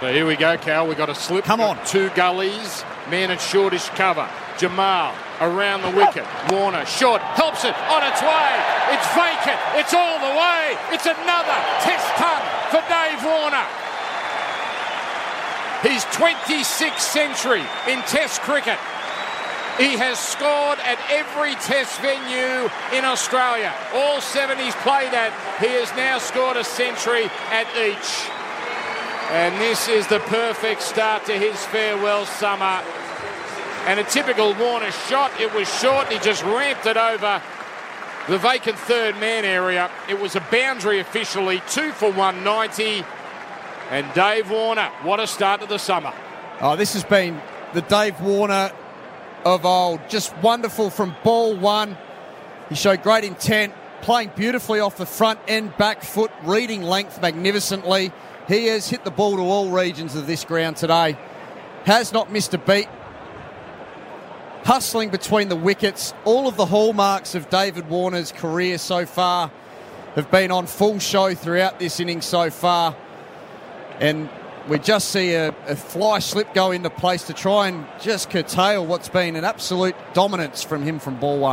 So here we go, Cal. We've got a slip. Come on. Two gullies. Man at shortish cover. Jamal around the wicket. Warner short helps it on its way. It's vacant. It's all the way. It's another test ton for Dave Warner. His 26th century in Test cricket. He has scored at every Test venue in Australia. All seven he's played at. He has now scored a century at each. And this is the perfect start to his farewell summer. And a typical Warner shot. It was short. He just ramped it over the vacant third man area. It was a boundary officially, two for 190. And Dave Warner, what a start to the summer. Oh, this has been the Dave Warner of old. Just wonderful from ball one. He showed great intent, playing beautifully off the front end, back foot, reading length magnificently. He has hit the ball to all regions of this ground today. Has not missed a beat. Hustling between the wickets. All of the hallmarks of David Warner's career so far have been on full show throughout this inning so far. And we just see a, a, fly slip go into place to try and just curtail what's been an absolute dominance from him from ball one.